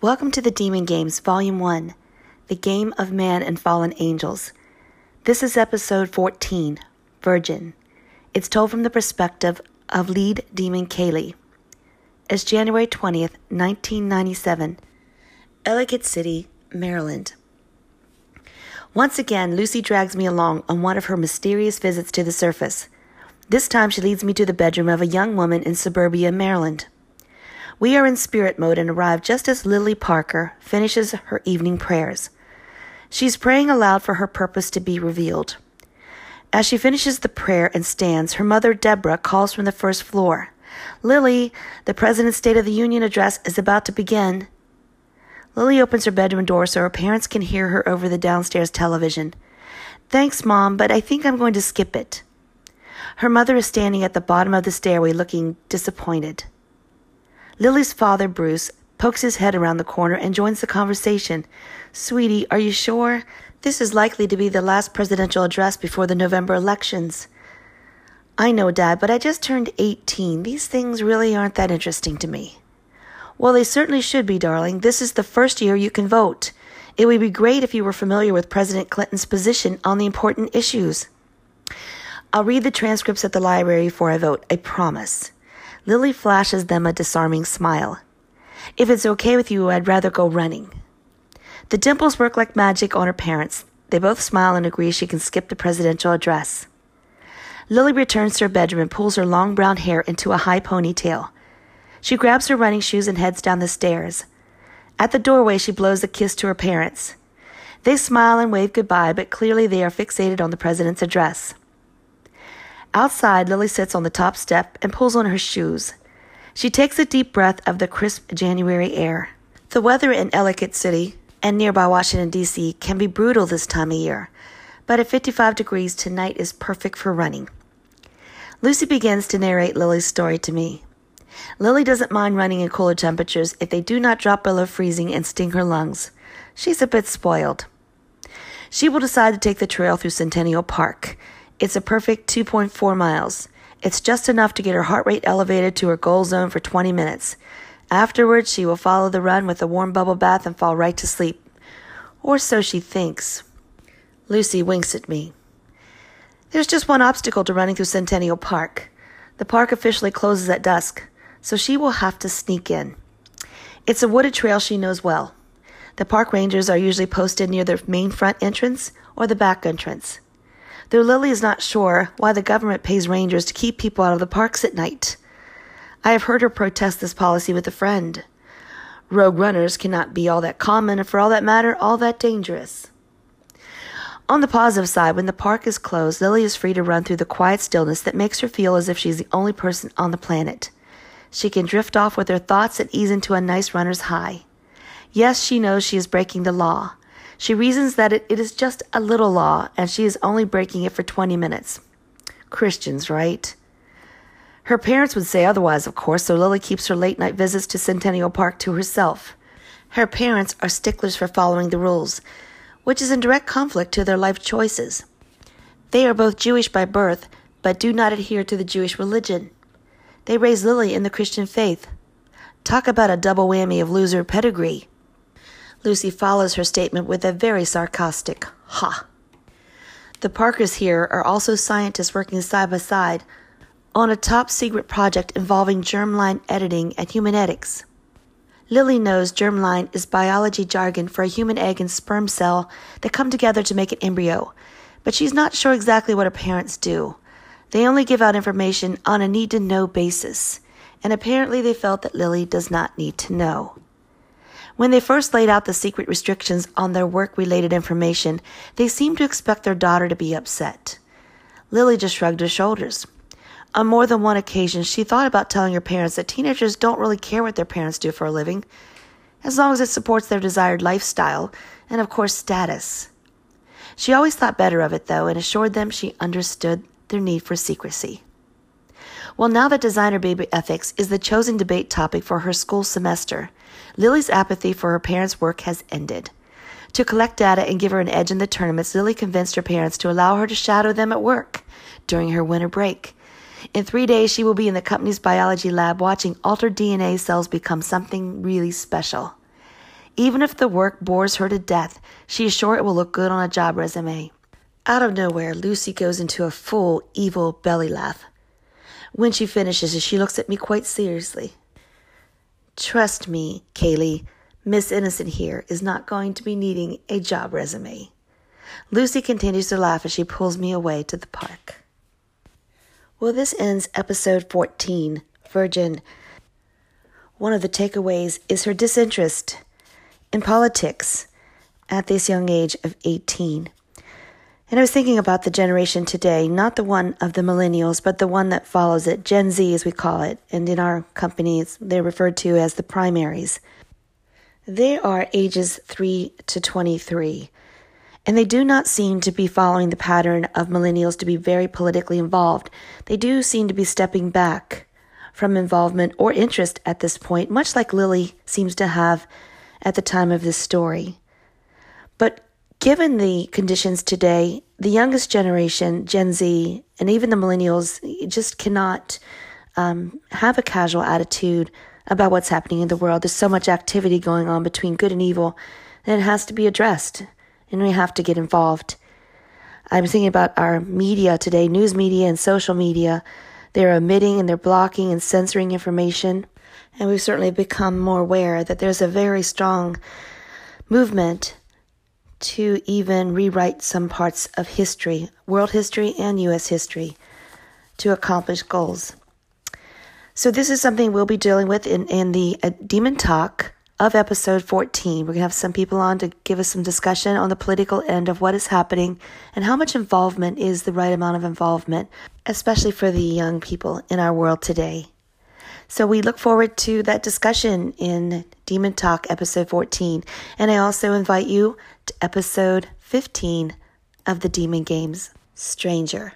Welcome to the Demon Games, Volume 1 The Game of Man and Fallen Angels. This is episode 14 Virgin. It's told from the perspective of lead demon Kaylee. It's January 20th, 1997, Ellicott City, Maryland. Once again, Lucie drags me along on one of her mysterious visits to the surface. This time she leads me to the bedroom of a young woman in suburbia, Maryland. We are in spirit mode and arrive just as Lily Parker finishes her evening prayers. She's praying aloud for her purpose to be revealed. As she finishes the prayer and stands, her mother, Deborah, calls from the first floor. Lily, the President's State of the Union address is about to begin. Lily opens her bedroom door so her parents can hear her over the downstairs television. Thanks, Mom, but I think I'm going to skip it. Her mother is standing at the bottom of the stairway looking disappointed. Lily's father, Bruce, pokes his head around the corner and joins the conversation. Sweetie, are you sure? This is likely to be the last presidential address before the November elections. I know, Dad, but I just turned 18. These things really aren't that interesting to me. Well, they certainly should be, darling. This is the first year you can vote. It would be great if you were familiar with President Clinton's position on the important issues. I'll read the transcripts at the library before I vote, I promise. Lily flashes them a disarming smile. If it's okay with you, I'd rather go running. The dimples work like magic on her parents. They both smile and agree she can skip the presidential address. Lily returns to her bedroom and pulls her long brown hair into a high ponytail. She grabs her running shoes and heads down the stairs. At the doorway, she blows a kiss to her parents. They smile and wave goodbye, but clearly they are fixated on the president's address. Outside, Lily sits on the top step and pulls on her shoes. She takes a deep breath of the crisp January air. The weather in Ellicott City and nearby Washington, D.C. can be brutal this time of year, but at 55 degrees tonight is perfect for running. Lucie begins to narrate Lily's story to me. Lily doesn't mind running in cooler temperatures if they do not drop below freezing and sting her lungs. She's a bit spoiled. She will decide to take the trail through Centennial Park it's a perfect 2.4 miles. It's just enough to get her heart rate elevated to her goal zone for 20 minutes. Afterwards, she will follow the run with a warm bubble bath and fall right to sleep. Or so she thinks. Lucie winks at me. There's just one obstacle to running through Centennial Park. The park officially closes at dusk, so she will have to sneak in. It's a wooded trail she knows well. The park rangers are usually posted near the main front entrance or the back entrance though Lily is not sure why the government pays rangers to keep people out of the parks at night. I have heard her protest this policy with a friend. Rogue runners cannot be all that common, and for all that matter, all that dangerous. On the positive side, when the park is closed, Lily is free to run through the quiet stillness that makes her feel as if she's the only person on the planet. She can drift off with her thoughts and ease into a nice runner's high. Yes, she knows she is breaking the law, she reasons that it, it is just a little law and she is only breaking it for 20 minutes. Christians, right? Her parents would say otherwise, of course, so Lily keeps her late night visits to Centennial Park to herself. Her parents are sticklers for following the rules, which is in direct conflict to their life choices. They are both Jewish by birth, but do not adhere to the Jewish religion. They raise Lily in the Christian faith. Talk about a double whammy of loser pedigree. Lucie follows her statement with a very sarcastic ha. The Parkers here are also scientists working side by side on a top secret project involving germline editing and human ethics. Lily knows germline is biology jargon for a human egg and sperm cell that come together to make an embryo, but she's not sure exactly what her parents do. They only give out information on a need to know basis, and apparently they felt that Lily does not need to know. When they first laid out the secret restrictions on their work related information, they seemed to expect their daughter to be upset. Lily just shrugged her shoulders. On more than one occasion, she thought about telling her parents that teenagers don't really care what their parents do for a living, as long as it supports their desired lifestyle and, of course, status. She always thought better of it, though, and assured them she understood their need for secrecy. Well, now that designer baby ethics is the chosen debate topic for her school semester, Lily's apathy for her parents' work has ended. To collect data and give her an edge in the tournaments, Lily convinced her parents to allow her to shadow them at work during her winter break. In three days, she will be in the company's biology lab watching altered DNA cells become something really special. Even if the work bores her to death, she is sure it will look good on a job resume. Out of nowhere, Lucie goes into a full, evil belly laugh. When she finishes, it, she looks at me quite seriously. Trust me, Kaylee, Miss Innocent here is not going to be needing a job resume. Lucie continues to laugh as she pulls me away to the park. Well, this ends episode 14, Virgin. One of the takeaways is her disinterest in politics at this young age of 18. And I was thinking about the generation today, not the one of the millennials, but the one that follows it, Gen Z as we call it. And in our companies, they're referred to as the primaries. They are ages 3 to 23. And they do not seem to be following the pattern of millennials to be very politically involved. They do seem to be stepping back from involvement or interest at this point, much like Lily seems to have at the time of this story. But given the conditions today, the youngest generation, Gen Z, and even the millennials just cannot um, have a casual attitude about what's happening in the world. There's so much activity going on between good and evil that it has to be addressed, and we have to get involved. I'm thinking about our media today, news media and social media. They're omitting and they're blocking and censoring information. And we've certainly become more aware that there's a very strong movement to even rewrite some parts of history, world history and U.S. history, to accomplish goals. So, this is something we'll be dealing with in, in the uh, Demon Talk of episode 14. We're going to have some people on to give us some discussion on the political end of what is happening and how much involvement is the right amount of involvement, especially for the young people in our world today. So we look forward to that discussion in Demon Talk episode 14. And I also invite you to episode 15 of the Demon Games Stranger.